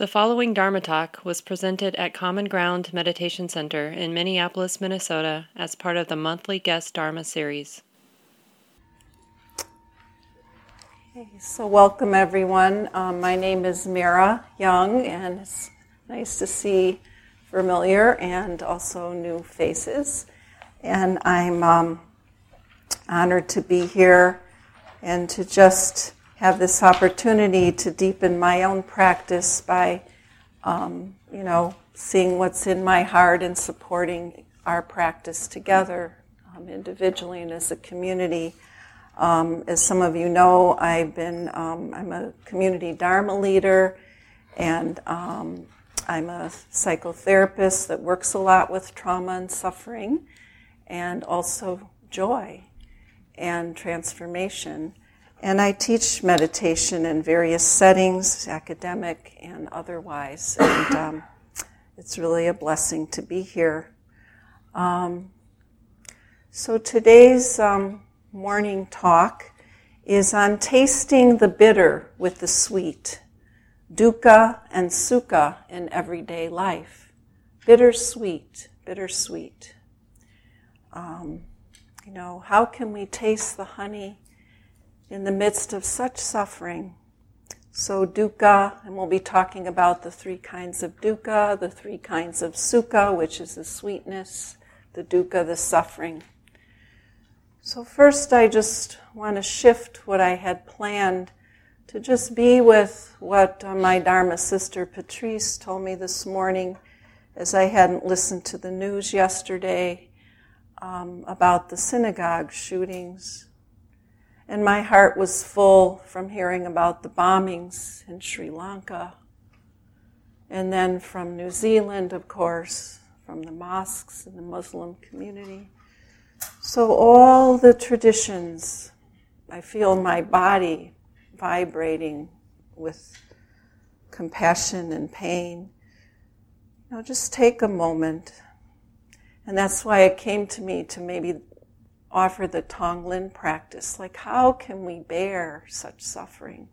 The following Dharma talk was presented at Common Ground Meditation Center in Minneapolis, Minnesota, as part of the monthly guest Dharma series. So welcome everyone. Um, my name is Merra Young, and it's nice to see familiar and also new faces. And I'm um, honored to be here and to just have this opportunity to deepen my own practice by, um, you know, seeing what's in my heart and supporting our practice together, um, individually and as a community. Um, as some of you know, I've been um, I'm a community Dharma leader, and um, I'm a psychotherapist that works a lot with trauma and suffering, and also joy and transformation. And I teach meditation in various settings, academic and otherwise. And um, it's really a blessing to be here. Um, so today's um, morning talk is on tasting the bitter with the sweet, dukkha and sukha in everyday life. Bittersweet, bittersweet. Um, you know, how can we taste the honey in the midst of such suffering. So, dukkha, and we'll be talking about the three kinds of dukkha, the three kinds of sukha, which is the sweetness, the dukkha, the suffering. So, first, I just want to shift what I had planned to just be with what uh, my Dharma sister Patrice told me this morning as I hadn't listened to the news yesterday um, about the synagogue shootings and my heart was full from hearing about the bombings in Sri Lanka. And then from New Zealand, of course, from the mosques and the Muslim community. So, all the traditions, I feel my body vibrating with compassion and pain. Now, just take a moment. And that's why it came to me to maybe offer the Tonglen practice. Like, how can we bear such suffering?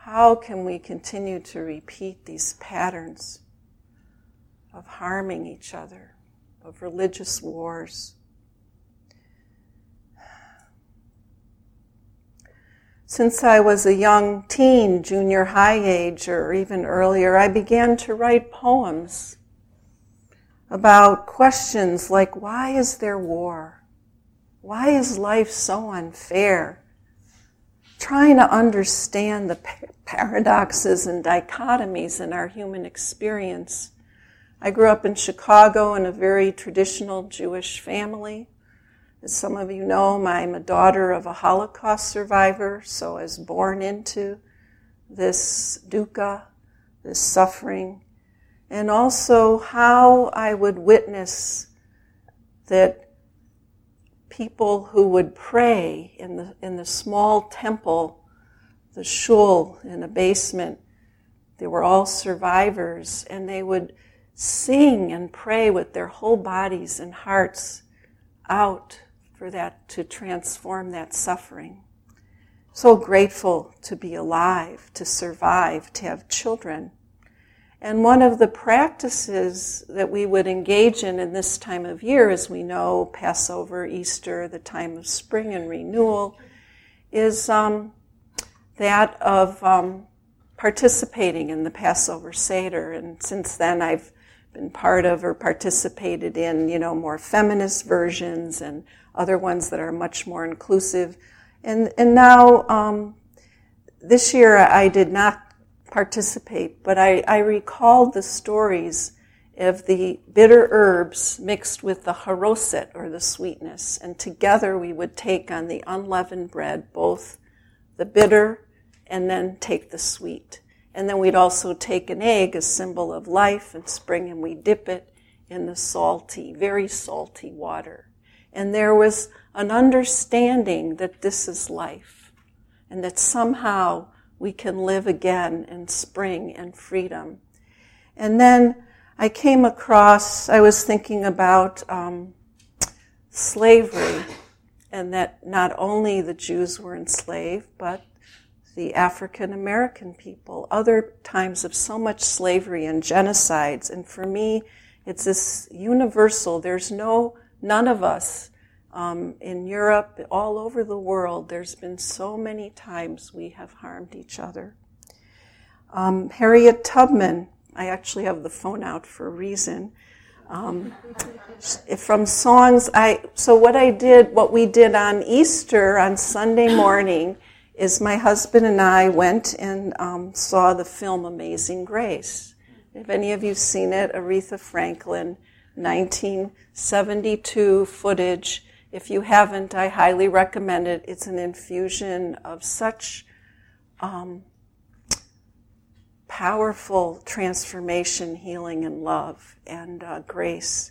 How can we continue to repeat these patterns of harming each other, of religious wars? Since I was a young teen, junior high age, or even earlier, I began to write poems about questions like why is there war? Why is life so unfair? Trying to understand the paradoxes and dichotomies in our human experience. I grew up in Chicago in a very traditional Jewish family. As some of you know, I'm a daughter of a Holocaust survivor, so I was born into this dukkha, this suffering, and also how I would witness that people who would pray in the, in the small temple, the shul in a basement. They were all survivors, and they would sing and pray with their whole bodies and hearts out for that to transform that suffering. So grateful to be alive, to survive, to have children. And one of the practices that we would engage in in this time of year, as we know, Passover, Easter, the time of spring and renewal, is um, that of um, participating in the Passover Seder. And since then, I've been part of or participated in, you know, more feminist versions and other ones that are much more inclusive. And, and now, um, this year I did not participate, but I, I recalled the stories of the bitter herbs mixed with the haroset or the sweetness, and together we would take on the unleavened bread both the bitter and then take the sweet. And then we'd also take an egg, a symbol of life and spring, and we dip it in the salty, very salty water. And there was an understanding that this is life and that somehow we can live again in spring and freedom. And then I came across, I was thinking about um, slavery, and that not only the Jews were enslaved, but the African American people, other times of so much slavery and genocides. And for me, it's this universal. There's no, none of us um, in Europe, all over the world, there's been so many times we have harmed each other. Um, Harriet Tubman, I actually have the phone out for a reason. Um, from songs, I so what I did, what we did on Easter on Sunday morning, is my husband and I went and um, saw the film Amazing Grace. Have any of you seen it? Aretha Franklin, 1972 footage. If you haven't, I highly recommend it. It's an infusion of such um, powerful transformation, healing, and love and uh, grace.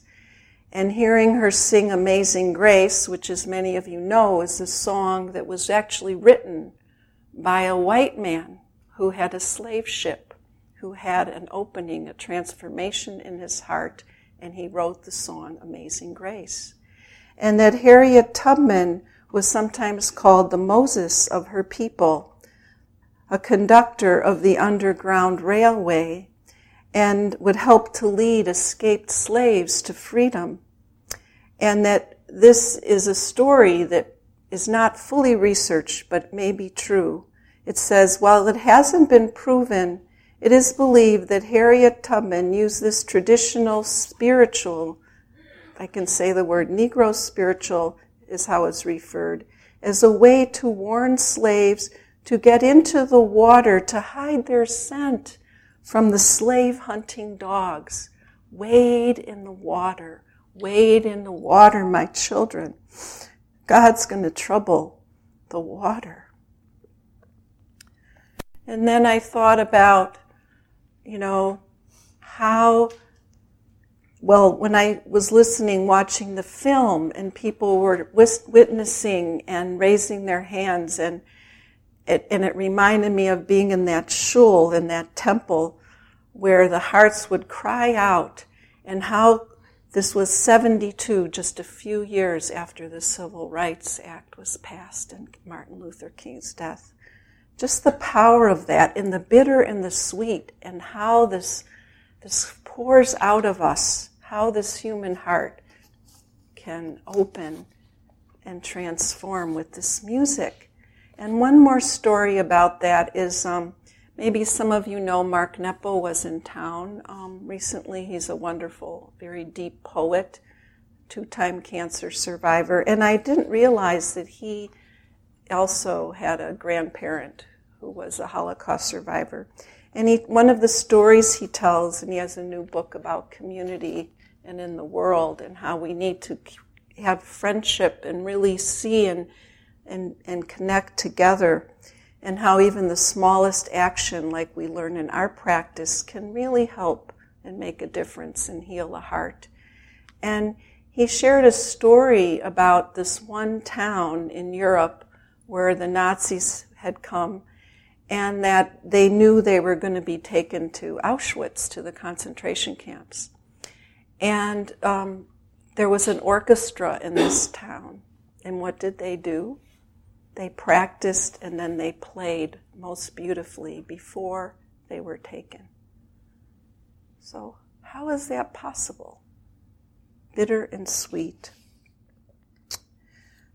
And hearing her sing Amazing Grace, which, as many of you know, is a song that was actually written by a white man who had a slave ship, who had an opening, a transformation in his heart, and he wrote the song Amazing Grace. And that Harriet Tubman was sometimes called the Moses of her people, a conductor of the Underground Railway, and would help to lead escaped slaves to freedom. And that this is a story that is not fully researched but may be true. It says, while it hasn't been proven, it is believed that Harriet Tubman used this traditional spiritual, I can say the word Negro spiritual is how it's referred, as a way to warn slaves to get into the water to hide their scent from the slave hunting dogs. Wade in the water. Wade in the water, my children. God's going to trouble the water. And then I thought about, you know, how, well, when I was listening, watching the film, and people were witnessing and raising their hands, and it, and it reminded me of being in that shul, in that temple, where the hearts would cry out, and how this was 72, just a few years after the Civil Rights Act was passed and Martin Luther King's death. Just the power of that in the bitter and the sweet, and how this, this pours out of us, how this human heart can open and transform with this music. And one more story about that is um, Maybe some of you know Mark Nepo was in town um, recently. He's a wonderful, very deep poet, two time cancer survivor. And I didn't realize that he also had a grandparent who was a Holocaust survivor. And he, one of the stories he tells, and he has a new book about community and in the world and how we need to have friendship and really see and, and, and connect together and how even the smallest action, like we learn in our practice, can really help and make a difference and heal a heart. And he shared a story about this one town in Europe where the Nazis had come and that they knew they were going to be taken to Auschwitz, to the concentration camps. And um, there was an orchestra in this town. And what did they do? They practiced and then they played most beautifully before they were taken. So, how is that possible? Bitter and sweet.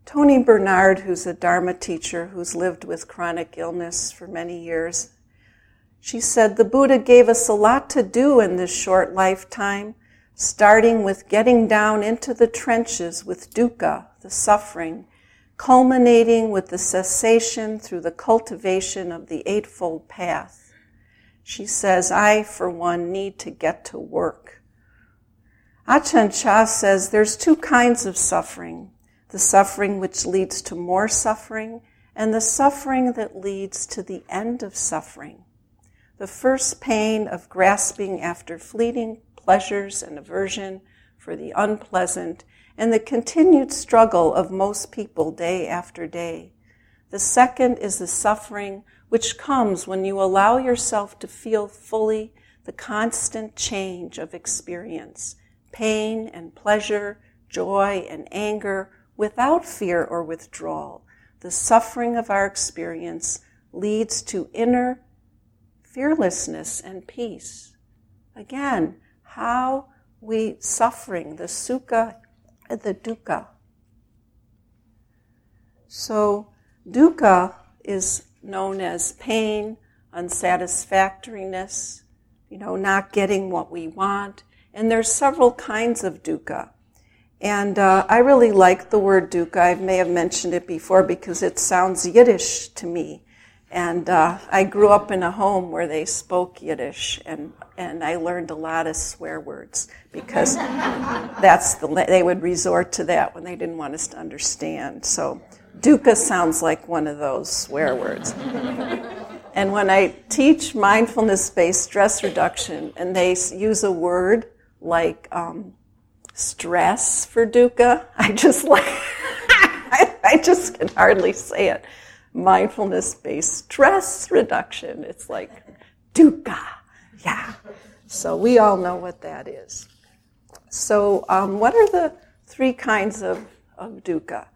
Toni Bernhard, who's a Dharma teacher who's lived with chronic illness for many years, she said, The Buddha gave us a lot to do in this short lifetime, starting with getting down into the trenches with dukkha, the suffering, culminating with the cessation through the cultivation of the Eightfold Path. She says, I, for one, need to get to work. Ajahn Chah says there's two kinds of suffering the suffering which leads to more suffering, and the suffering that leads to the end of suffering. The first pain of grasping after fleeting pleasures and aversion for the unpleasant and the continued struggle of most people day after day. The second is the suffering which comes when you allow yourself to feel fully the constant change of experience, pain and pleasure, joy and anger, without fear or withdrawal. The suffering of our experience leads to inner fearlessness and peace. Again, how we suffering, the sukha and the dukkha. So, dukkha is known as pain, unsatisfactoriness, you know, not getting what we want. And there's several kinds of dukkha. And uh, I really like the word dukkha. I may have mentioned it before because it sounds Yiddish to me. And uh, I grew up in a home where they spoke Yiddish, and, and I learned a lot of swear words because that's the they would resort to that when they didn't want us to understand. So dukkha sounds like one of those swear words. and when I teach mindfulness-based stress reduction, and they use a word like um, stress for dukkha, I just like I, I just can hardly say it mindfulness based stress reduction. It's like dukkha. Yeah. So we all know what that is. So, um, what are the three kinds of, of dukkha?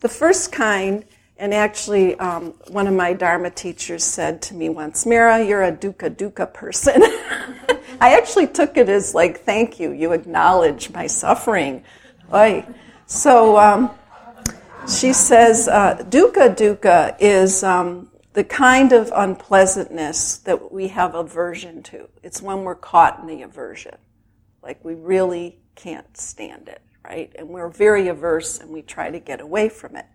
The first kind, and actually, um, one of my Dharma teachers said to me once, Merra, you're a dukkha dukkha person. I actually took it as like, thank you, you acknowledge my suffering. Oy. So, um, she says, uh, dukkha dukkha is um, the kind of unpleasantness that we have aversion to. It's when we're caught in the aversion. Like we really can't stand it, right? And we're very averse and we try to get away from it.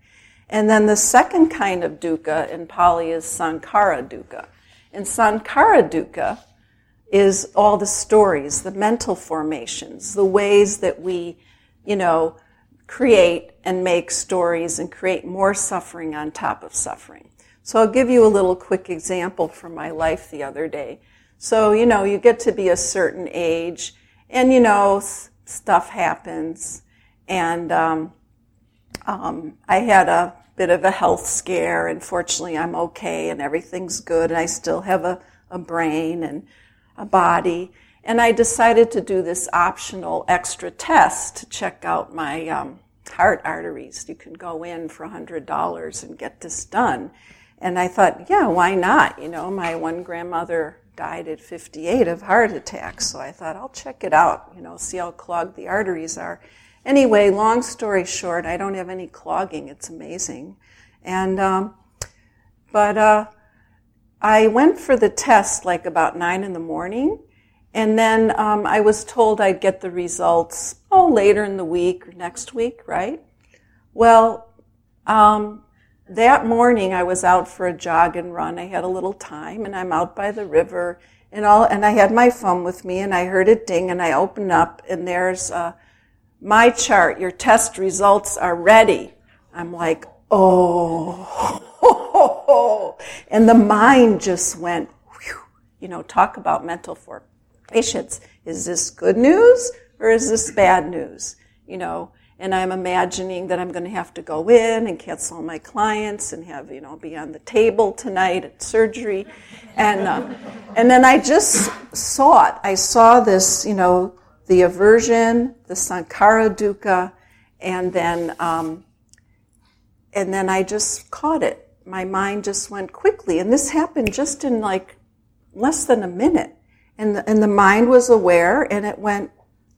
And then the second kind of dukkha in Pali is sankhara dukkha. And sankhara dukkha is all the stories, the mental formations, the ways that we, you know, create and make stories and create more suffering on top of suffering. So I'll give you a little quick example from my life the other day. So, you know, you get to be a certain age and, you know, stuff happens. And um, um, I had a bit of a health scare, and fortunately, I'm okay and everything's good, and I still have a, a brain and a body. And I decided to do this optional extra test to check out my um, heart arteries. You can go in for $100 and get this done. And I thought, yeah, why not? You know, my one grandmother died at 58 of heart attacks, so I thought I'll check it out, you know, see how clogged the arteries are. Anyway, long story short, I don't have any clogging. It's amazing. And, um, but, uh, I went for the test like about nine in the morning and then um, I was told I'd get the results, oh, later in the week or next week, right? Well, um, that morning I was out for a jog and run. I had a little time and I'm out by the river and all, and I had my phone with me and I heard it ding and I opened up and there's uh, my chart. Your test results are ready. I'm like, oh, and the mind just went, whew, you know, talk about mental form patients. Is this good news or is this bad news? You know, and I'm imagining that I'm going to have to go in and cancel all my clients and have, you know, be on the table tonight at surgery. And, uh, and then I just saw it. I saw this, you know, the aversion, the sankhara dukkha, and then, um, and then I just caught it. My mind just went quickly. And this happened just in like less than a minute. And the, and the mind was aware and it went,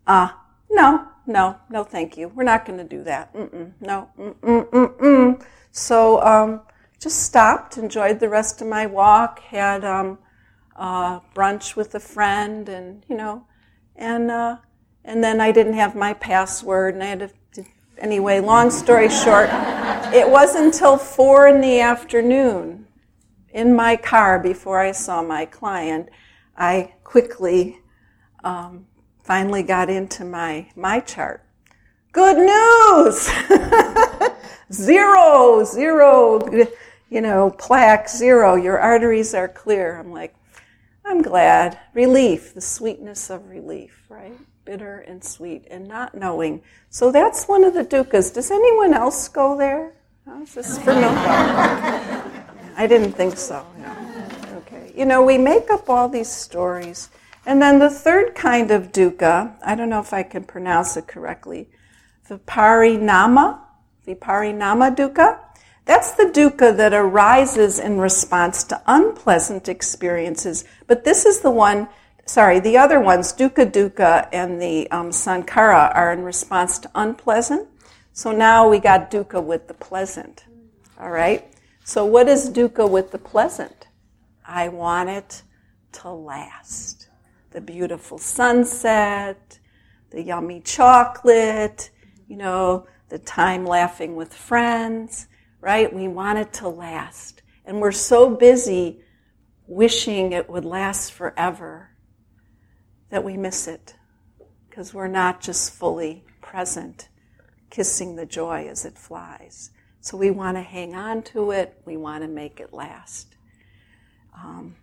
uh, no, no, no, thank you. We're not going to do that. Mm-mm, no, mm-mm, mm-mm. So um, just stopped, enjoyed the rest of my walk, had um, uh, brunch with a friend, and you know, and uh, and then I didn't have my password, and I had to. Anyway, long story short, it wasn't until four in the afternoon in my car before I saw my client I quickly um, finally got into my, my chart. Good news! zero, zero, you know, plaque, zero. Your arteries are clear. I'm like, I'm glad. Relief, the sweetness of relief, right? Bitter and sweet and not knowing. So that's one of the dukkhas. Does anyone else go there? Oh, is this? I didn't think so. You know, we make up all these stories. And then the third kind of dukkha, I don't know if I can pronounce it correctly, viparinama, viparinama dukkha. That's the dukkha that arises in response to unpleasant experiences. But this is the one, sorry, the other ones, dukkha dukkha and the um, sankhara, are in response to unpleasant. So now we got dukkha with the pleasant. All right? So what is dukkha with the pleasant? I want it to last. The beautiful sunset, the yummy chocolate, you know, the time laughing with friends, right? We want it to last. And we're so busy wishing it would last forever that we miss it because we're not just fully present, kissing the joy as it flies. So we want to hang on to it, we want to make it last. Um,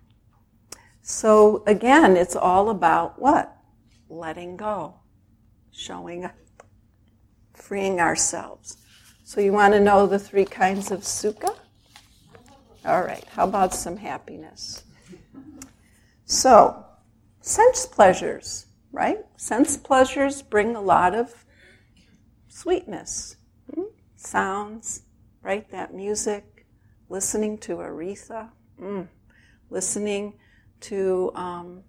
so again, it's all about what? Letting go, showing up, freeing ourselves. So you want to know the three kinds of sukha? All right, how about some happiness? So, sense pleasures, right? Sense pleasures bring a lot of sweetness, hmm? sounds, right? That music, listening to Aretha, mm. Listening to um,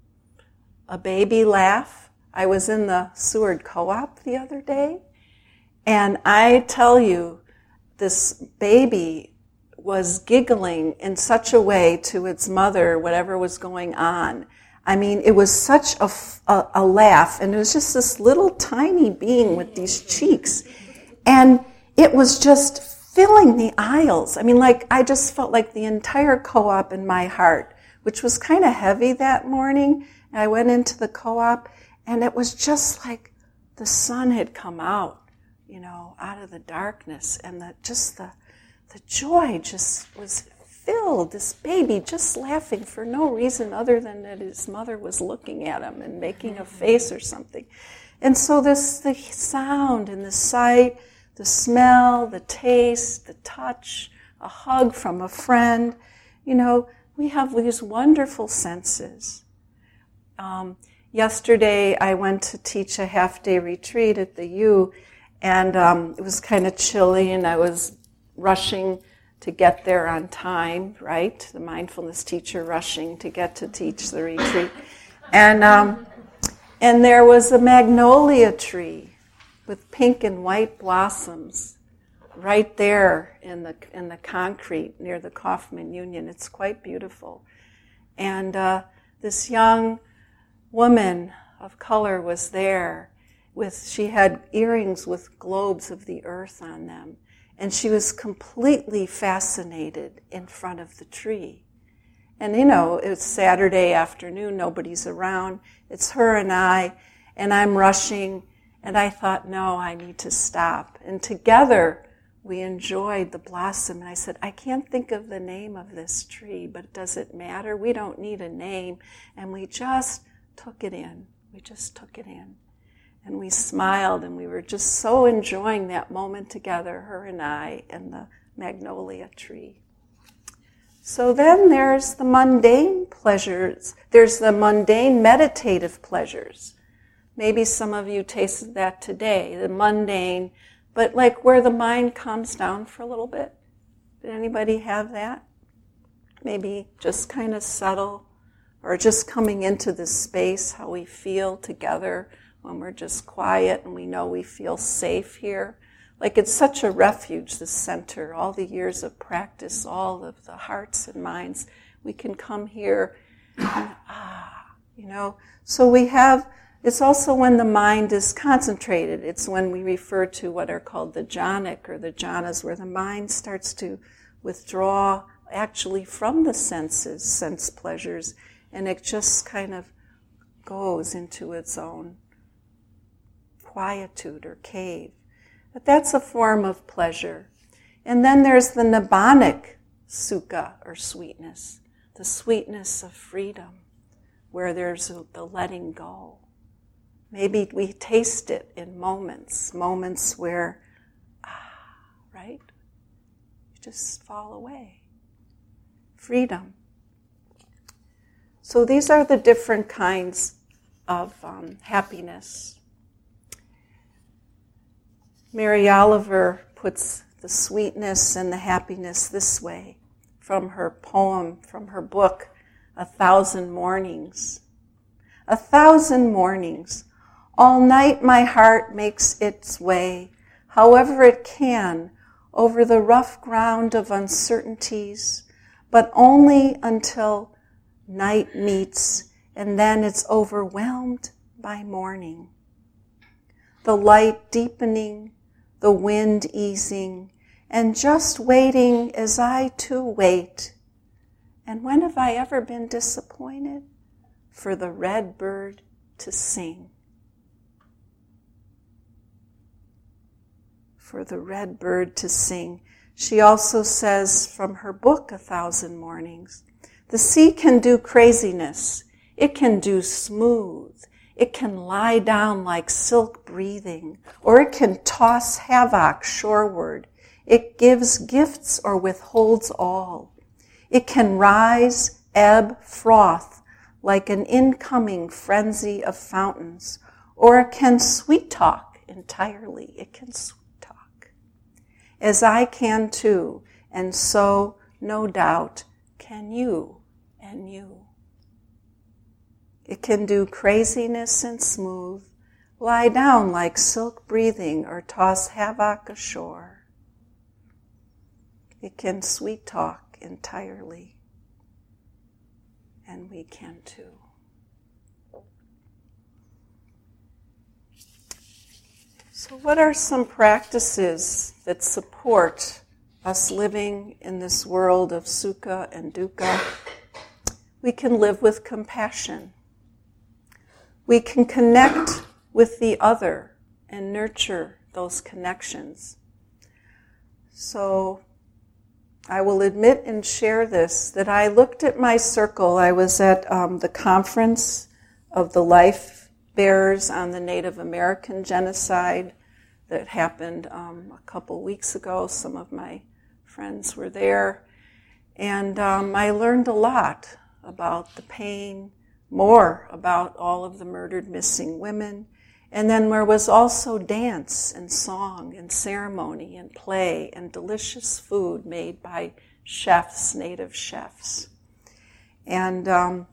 a baby laugh. I was in the Seward Co-op the other day, and I tell you, this baby was giggling in such a way to its mother, whatever was going on. I mean, it was such a, a, a laugh, and it was just this little tiny being with these cheeks. And it was just filling the aisles. I mean, like, I just felt like the entire co op in my heart, which was kind of heavy that morning. I went into the co op, and it was just like the sun had come out, you know, out of the darkness, and the, just the, the joy just was filled. This baby just laughing for no reason other than that his mother was looking at him and making a mm-hmm. face or something. And so this, the sound and the sight, the smell, the taste, the touch, a hug from a friend. You know, we have these wonderful senses. Um, yesterday, I went to teach a half day retreat at the U, and um, it was kind of chilly, and I was rushing to get there on time, right? The mindfulness teacher rushing to get to teach the retreat. And, um, and there was a magnolia tree with pink and white blossoms right there in the, in the concrete near the Coffman Union. It's quite beautiful. And uh, this young woman of color was there with, she had earrings with globes of the earth on them. And she was completely fascinated in front of the tree. And you know, it's Saturday afternoon, nobody's around. It's her and I, and I'm rushing and I thought, no, I need to stop. And together we enjoyed the blossom. And I said, I can't think of the name of this tree, but does it matter? We don't need a name. And we just took it in. We just took it in. And we smiled and we were just so enjoying that moment together, her and I, and the magnolia tree. So then there's the mundane pleasures. There's the mundane meditative pleasures. Maybe some of you tasted that today, the mundane, but like where the mind calms down for a little bit. Did anybody have that? Maybe just kind of settle or just coming into this space, how we feel together when we're just quiet and we know we feel safe here. Like it's such a refuge, this center, all the years of practice, all of the hearts and minds. We can come here and, ah, you know. So we have it's also when the mind is concentrated. It's when we refer to what are called the jhanic or the jhanas, where the mind starts to withdraw actually from the senses, sense pleasures, and it just kind of goes into its own quietude or cave. But that's a form of pleasure. And then there's the nibbanic sukha or sweetness, the sweetness of freedom, where there's the letting go. Maybe we taste it in moments, moments where, ah, right? You just fall away. Freedom. So these are the different kinds of um, happiness. Mary Oliver puts the sweetness and the happiness this way from her poem, from her book, A Thousand Mornings. A thousand mornings. All night my heart makes its way, however it can, over the rough ground of uncertainties, but only until night meets and then it's overwhelmed by morning. The light deepening, the wind easing, and just waiting as I too wait. And when have I ever been disappointed? For the red bird to sing. For the red bird to sing. She also says from her book, A Thousand Mornings, the sea can do craziness. It can do smooth. It can lie down like silk breathing, or it can toss havoc shoreward. It gives gifts or withholds all. It can rise, ebb, froth like an incoming frenzy of fountains, or it can sweet talk entirely. It can sweet. As I can too, and so, no doubt, can you and you. It can do craziness and smooth, lie down like silk breathing, or toss havoc ashore. It can sweet talk entirely, and we can too. So, what are some practices that support us living in this world of sukha and dukkha? We can live with compassion we can connect with the other and nurture those connections. So I will admit and share this that I looked at my circle. I was at um, the conference of the life bearers on the Native American genocide that happened um, a couple weeks ago. Some of my friends were there. And um, I learned a lot about the pain more about all of the murdered missing women. And then there was also dance and song and ceremony and play and delicious food made by chefs, native chefs. And um,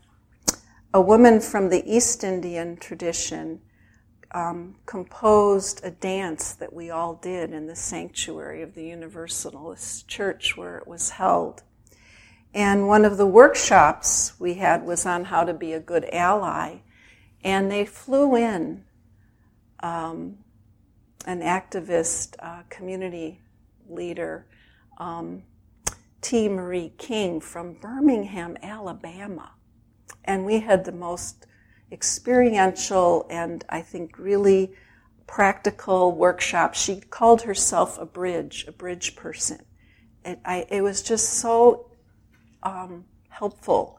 a woman from the East Indian tradition um, composed a dance that we all did in the sanctuary of the Universalist Church where it was held. And one of the workshops we had was on how to be a good ally. And they flew in um, an activist uh, community leader, um, T. Marie King from Birmingham, Alabama. And we had the most experiential and I think really practical workshop. She called herself a bridge, a bridge person. It, I, it was just so um, helpful.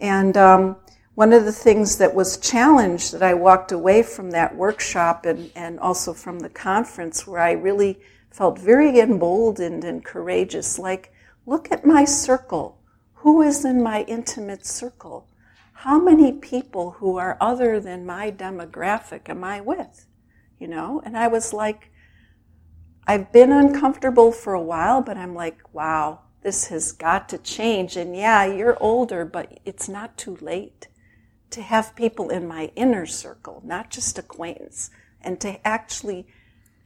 And um, one of the things that was challenged that I walked away from that workshop and, and also from the conference where I really felt very emboldened and courageous like, look at my circle. Who is in my intimate circle? How many people who are other than my demographic am I with? You know? And I was like, I've been uncomfortable for a while, but I'm like, wow, this has got to change. And yeah, you're older, but it's not too late to have people in my inner circle, not just acquaintance, and to actually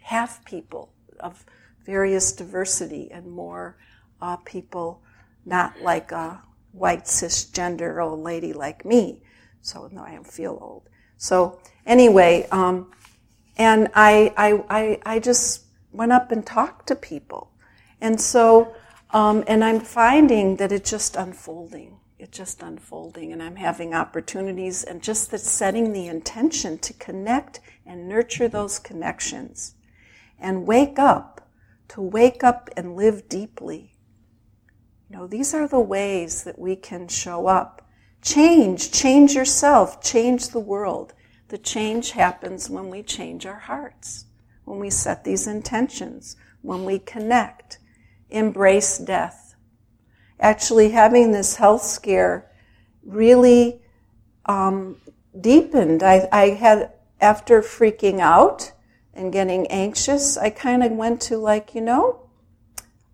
have people of various diversity and more uh, people, not like a white cisgender old lady like me. So no, I don't feel old. So anyway, um, and I, I, I, I just went up and talked to people. And so um, and I'm finding that it's just unfolding. It's just unfolding, and I'm having opportunities, and just that setting the intention to connect and nurture those connections and wake up, to wake up and live deeply. You know, these are the ways that we can show up. Change, change yourself, change the world. The change happens when we change our hearts, when we set these intentions, when we connect embrace death. Actually, having this health scare really um, deepened. I, I had, after freaking out and getting anxious, I kind of went to like, you know,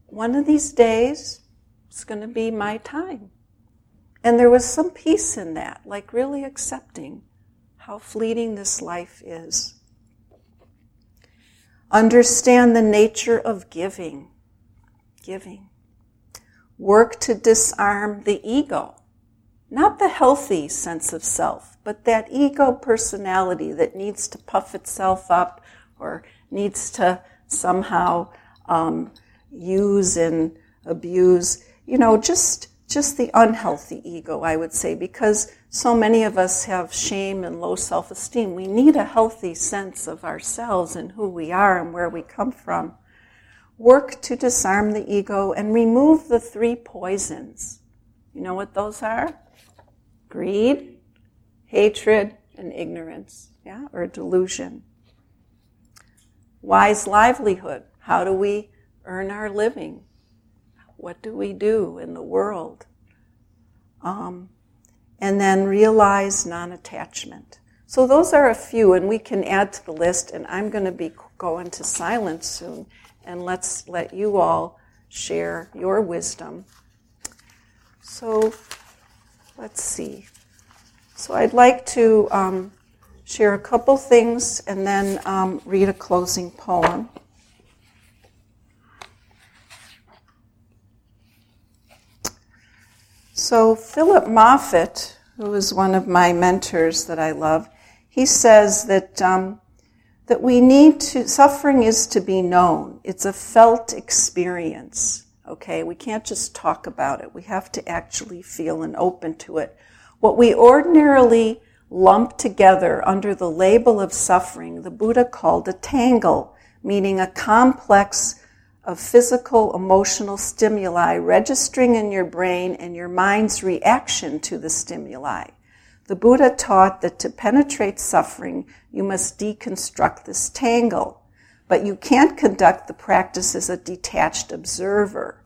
one of these days, it's going to be my time. And there was some peace in that, like really accepting how fleeting this life is. Understand the nature of giving. Giving. Work to disarm the ego. Not the healthy sense of self, but that ego personality that needs to puff itself up or needs to somehow um, use and abuse. You know, just just the unhealthy ego, I would say, because so many of us have shame and low self esteem. We need a healthy sense of ourselves and who we are and where we come from. Work to disarm the ego and remove the three poisons. You know what those are? Greed, hatred, and ignorance, yeah, or delusion. Wise livelihood. How do we earn our living? What do we do in the world? Um, and then realize non attachment. So, those are a few, and we can add to the list. And I'm going to be going to silence soon, and let's let you all share your wisdom. So, let's see. So, I'd like to um, share a couple things and then um, read a closing poem. So, Philip Moffitt, who is one of my mentors that I love, he says that, um, that we need to, suffering is to be known. It's a felt experience, okay? We can't just talk about it. We have to actually feel and open to it. What we ordinarily lump together under the label of suffering, the Buddha called a tangle, meaning a complex of physical, emotional stimuli registering in your brain and your mind's reaction to the stimuli. The Buddha taught that to penetrate suffering, you must deconstruct this tangle. But you can't conduct the practice as a detached observer,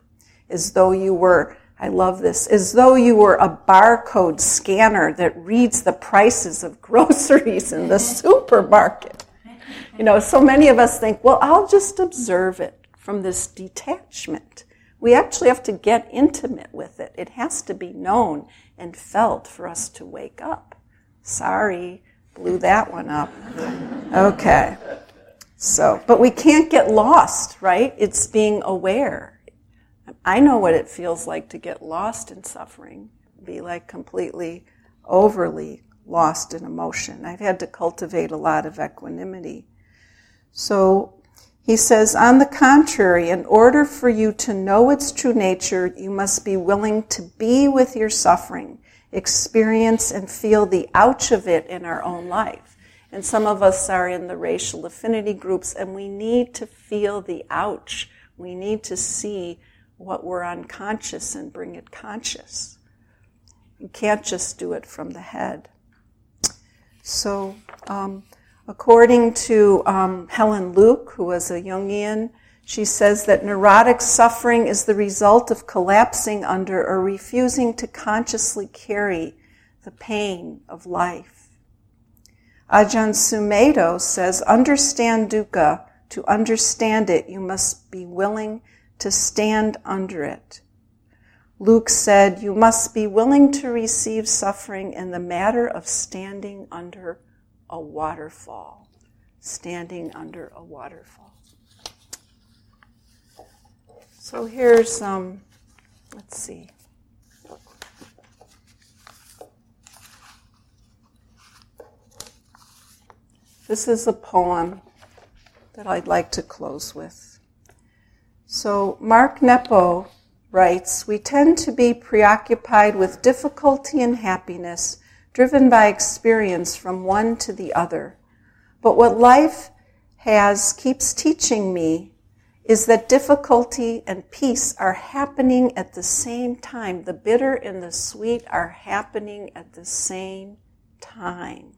as though you were, I love this, as though you were a barcode scanner that reads the prices of groceries in the supermarket. You know, so many of us think, well, I'll just observe it from this detachment. We actually have to get intimate with it. It has to be known and felt for us to wake up. Sorry, blew that one up. Okay. So, but we can't get lost, right? It's being aware. I know what it feels like to get lost in suffering, be like completely overly lost in emotion. I've had to cultivate a lot of equanimity. So he says, on the contrary, in order for you to know its true nature, you must be willing to be with your suffering, experience and feel the ouch of it in our own life. And some of us are in the racial affinity groups, and we need to feel the ouch. We need to see what we're unconscious and bring it conscious. You can't just do it from the head. So, um, According to um, Helen Luke, who was a Jungian, she says that neurotic suffering is the result of collapsing under or refusing to consciously carry the pain of life. Ajahn Sumedho says, understand dukkha. To understand it, you must be willing to stand under it. Luke said, you must be willing to receive suffering in the matter of standing under a waterfall, standing under a waterfall. So here's, um, let's see. This is a poem that I'd like to close with. So Mark Nepo writes, We tend to be preoccupied with difficulty and happiness driven by experience from one to the other. But what life has keeps teaching me is that difficulty and peace are happening at the same time. The bitter and the sweet are happening at the same time.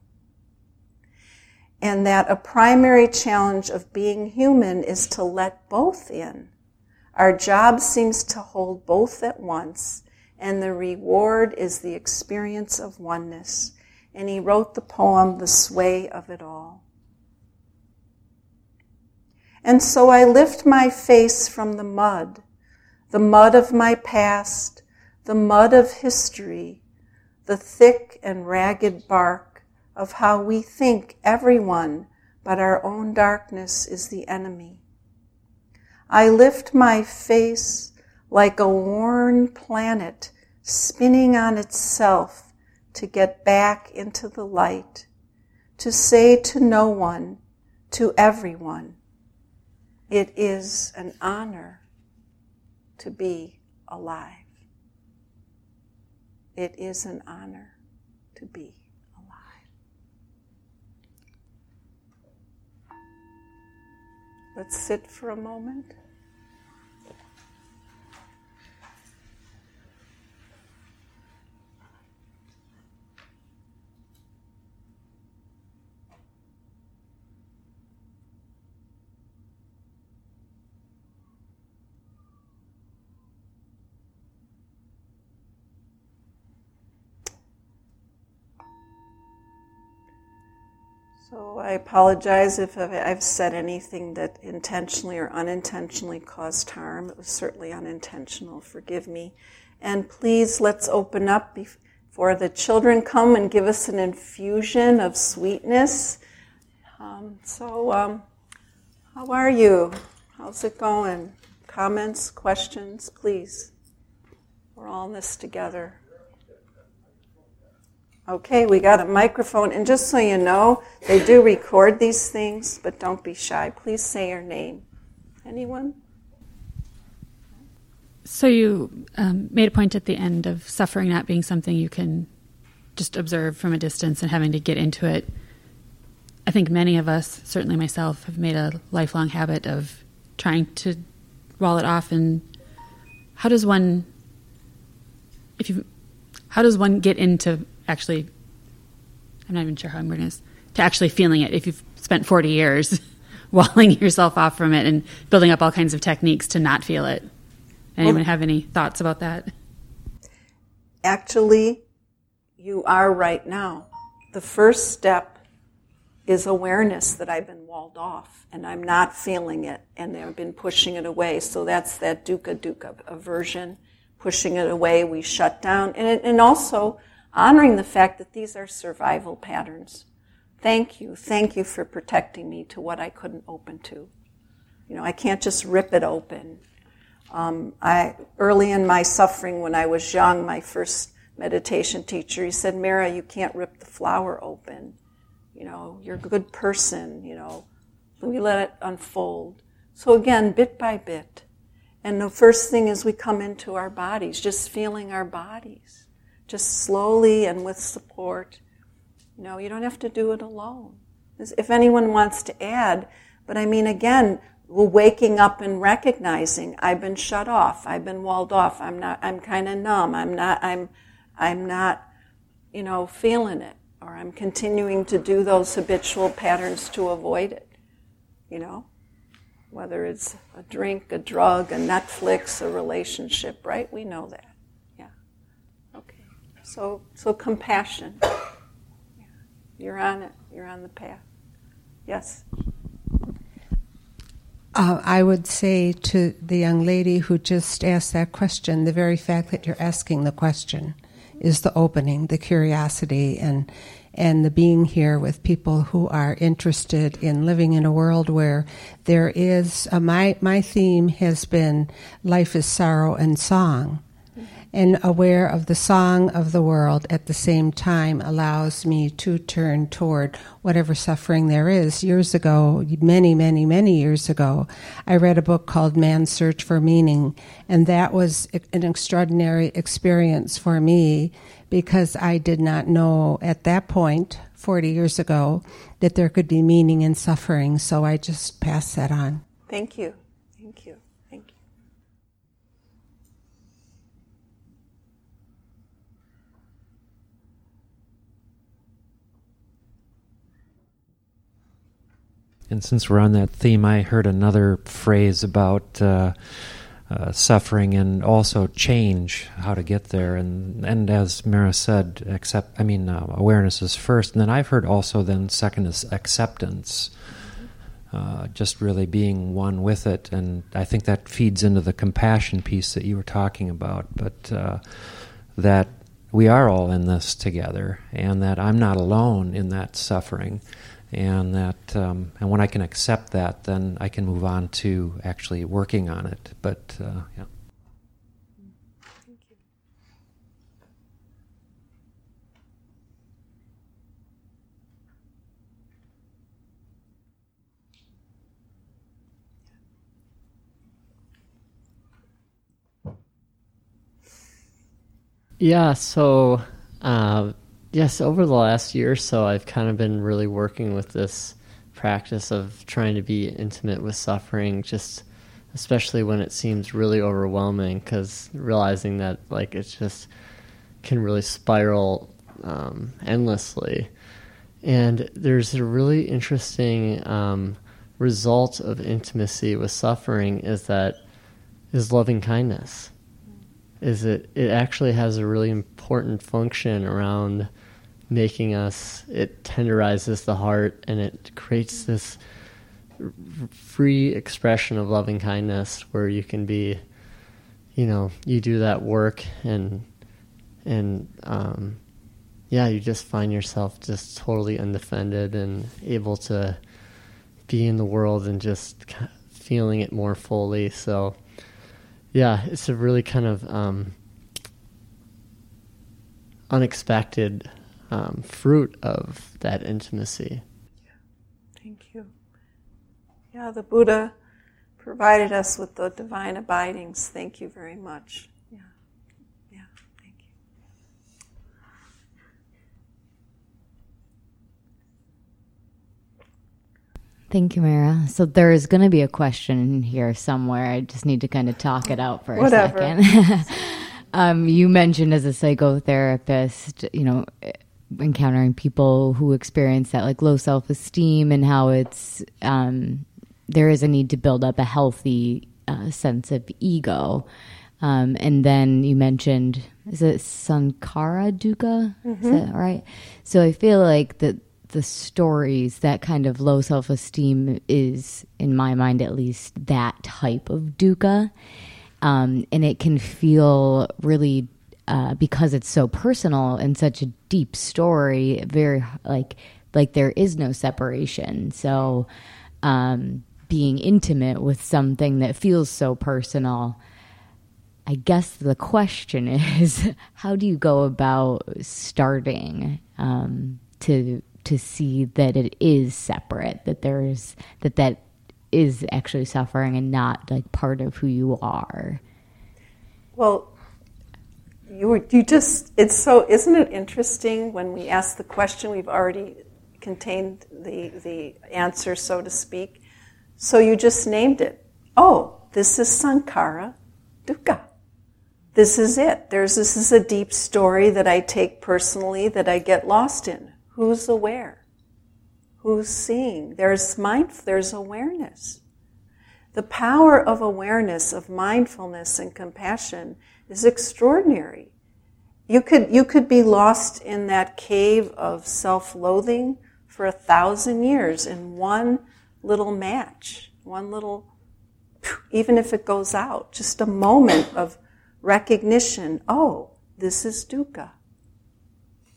And that a primary challenge of being human is to let both in. Our job seems to hold both at once, and the reward is the experience of oneness. And he wrote the poem, The Sway of It All. And so I lift my face from the mud, the mud of my past, the mud of history, the thick and ragged bark of how we think everyone but our own darkness is the enemy. I lift my face like a worn planet spinning on itself to get back into the light, to say to no one, to everyone, it is an honor to be alive. It is an honor to be alive. Let's sit for a moment. So I apologize if I've said anything that intentionally or unintentionally caused harm. It was certainly unintentional. Forgive me. And please let's open up before the children come and give us an infusion of sweetness. Um, so, um, how are you? How's it going? Comments, questions, please. We're all in this together. Okay, we got a microphone. And just so you know, they do record these things, but don't be shy. Please say your name. Anyone? So you um, made a point at the end of suffering not being something you can just observe from a distance and having to get into it. I think many of us, certainly myself, have made a lifelong habit of trying to wall it off. And how does one, if you, how does one get into actually, I'm not even sure how I'm wording this, to actually feeling it if you've spent 40 years walling yourself off from it and building up all kinds of techniques to not feel it. Anyone well, have any thoughts about that? Actually, you are right now. The first step is awareness that I've been walled off and I'm not feeling it and I've been pushing it away. So that's that dukkha dukkha aversion, pushing it away. We shut down. And, and also, honoring the fact that these are survival patterns. Thank you. Thank you for protecting me to what I couldn't open to. You know, I can't just rip it open. Um, I, early in my suffering, when I was young, my first meditation teacher, he said, Merra, you can't rip the flower open. You know, you're a good person, you know. Let me let it unfold. So again, bit by bit. And the first thing is we come into our bodies, just feeling our bodies just slowly and with support. No, you don't have to do it alone. If anyone wants to add, but I mean, again, waking up and recognizing I've been shut off, I've been walled off, I'm not, I'm kind of numb, I'm not, I'm, I'm not, you know, feeling it, or I'm continuing to do those habitual patterns to avoid it, you know, whether it's a drink, a drug, a Netflix, a relationship, right? We know that. So, so compassion. You're on it. You're on the path. Yes. Uh, I would say to the young lady who just asked that question, the very fact that you're asking the question is the opening, the curiosity, and and the being here with people who are interested in living in a world where there is a, my my theme has been life is sorrow and song and aware of the song of the world at the same time allows me to turn toward whatever suffering there is. Years ago, many, many, many years ago, I read a book called Man's Search for Meaning, and that was an extraordinary experience for me because I did not know at that point, 40 years ago, that there could be meaning in suffering, so I just passed that on. Thank you. Thank you. And since we're on that theme, I heard another phrase about uh, uh, suffering and also change, how to get there. And and as Merra said, accept. I mean, uh, awareness is first, and then I've heard also then second is acceptance. uh, just really being one with it. And I think that feeds into the compassion piece that you were talking about. But uh, that we are all in this together, and that I'm not alone in that suffering. And that, um, and when I can accept that, then I can move on to actually working on it. But uh, yeah. Yeah, so uh, yes, over the last year or so, I've kind of been really working with this practice of trying to be intimate with suffering, just especially when it seems really overwhelming, because realizing that like it's just can really spiral um, endlessly. And there's a really interesting um, result of intimacy with suffering is that is loving kindness is it it actually has a really important function around making us it tenderizes the heart and it creates this free expression of loving kindness where you can be you know you do that work and and um, yeah you just find yourself just totally undefended and able to be in the world and just feeling it more fully. So yeah, it's a really kind of um, unexpected um, fruit of that intimacy. Thank you. Yeah, the Buddha provided us with the divine abidings. Thank you very much. Yeah, yeah, thank you. Thank you, Merra. So there is going to be a question here somewhere. I just need to kind of talk it out for Whatever. a second. um, you mentioned as a psychotherapist, you know, encountering people who experience that like low self esteem and how it's um, there is a need to build up a healthy uh, sense of ego. Um, and then you mentioned is it Sankhara Dukkha? Is that right? So I feel like that the stories that kind of low self esteem is, in my mind at least, that type of dukkha. Um, and it can feel really, uh, because it's so personal and such a deep story, very like like there is no separation. So, um, being intimate with something that feels so personal. I guess the question is, how do you go about starting um, to to see that it is separate, that there's that that is actually suffering and not like part of who you are. Well, you you just it's so isn't it interesting when we ask the question we've already contained the the answer so to speak. So you just named it. Oh, this is Sankhara dukkha. This is it. There's this is a deep story that I take personally that I get lost in. Who's aware? Who's seeing? There's mind there's awareness. The power of awareness, of mindfulness and compassion is extraordinary. You could, you could be lost in that cave of self loathing for a thousand years in one little match, one little, even if it goes out, just a moment of recognition oh, this is dukkha.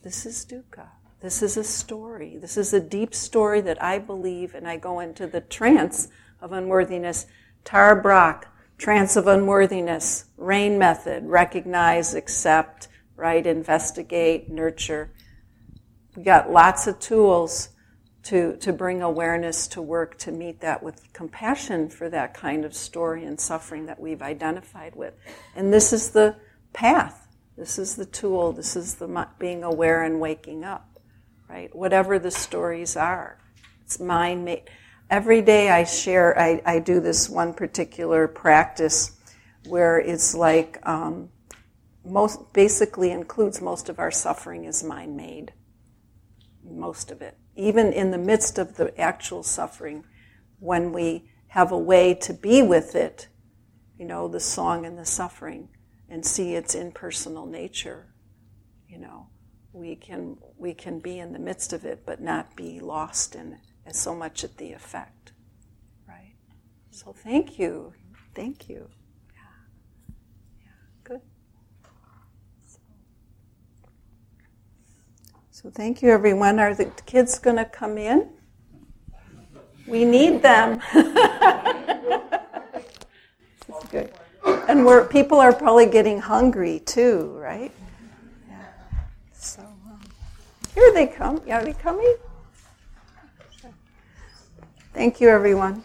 This is dukkha. This is a story. This is a deep story that I believe, and I go into the trance of unworthiness. Tara Brach, trance of unworthiness, RAIN method, recognize, accept, right, investigate, nurture. We got lots of tools to, to bring awareness to work to meet that with compassion for that kind of story and suffering that we've identified with. And this is the path. This is the tool. This is the being aware and waking up, right? Whatever the stories are. It's mind made every day I share, I, I do this one particular practice where it's like um, most basically includes most of our suffering is mind made. Most of it. Even in the midst of the actual suffering, when we have a way to be with it, you know, the song and the suffering, and see its impersonal nature, you know, we can we can be in the midst of it but not be lost in it as so much at the effect. Right? So thank you. Thank you. Yeah. Yeah, good. So, so thank you, everyone. Are the kids going to come in? We need them. This is good. And we're, people are probably getting hungry too, right? Yeah. So um, here they come. Are they coming? Thank you, everyone.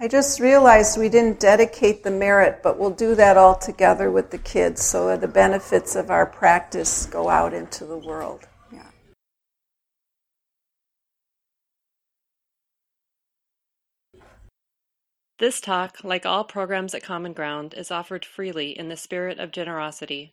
I just realized we didn't dedicate the merit, but we'll do that all together with the kids so the benefits of our practice go out into the world. This talk, like all programs at Common Ground, is offered freely in the spirit of generosity.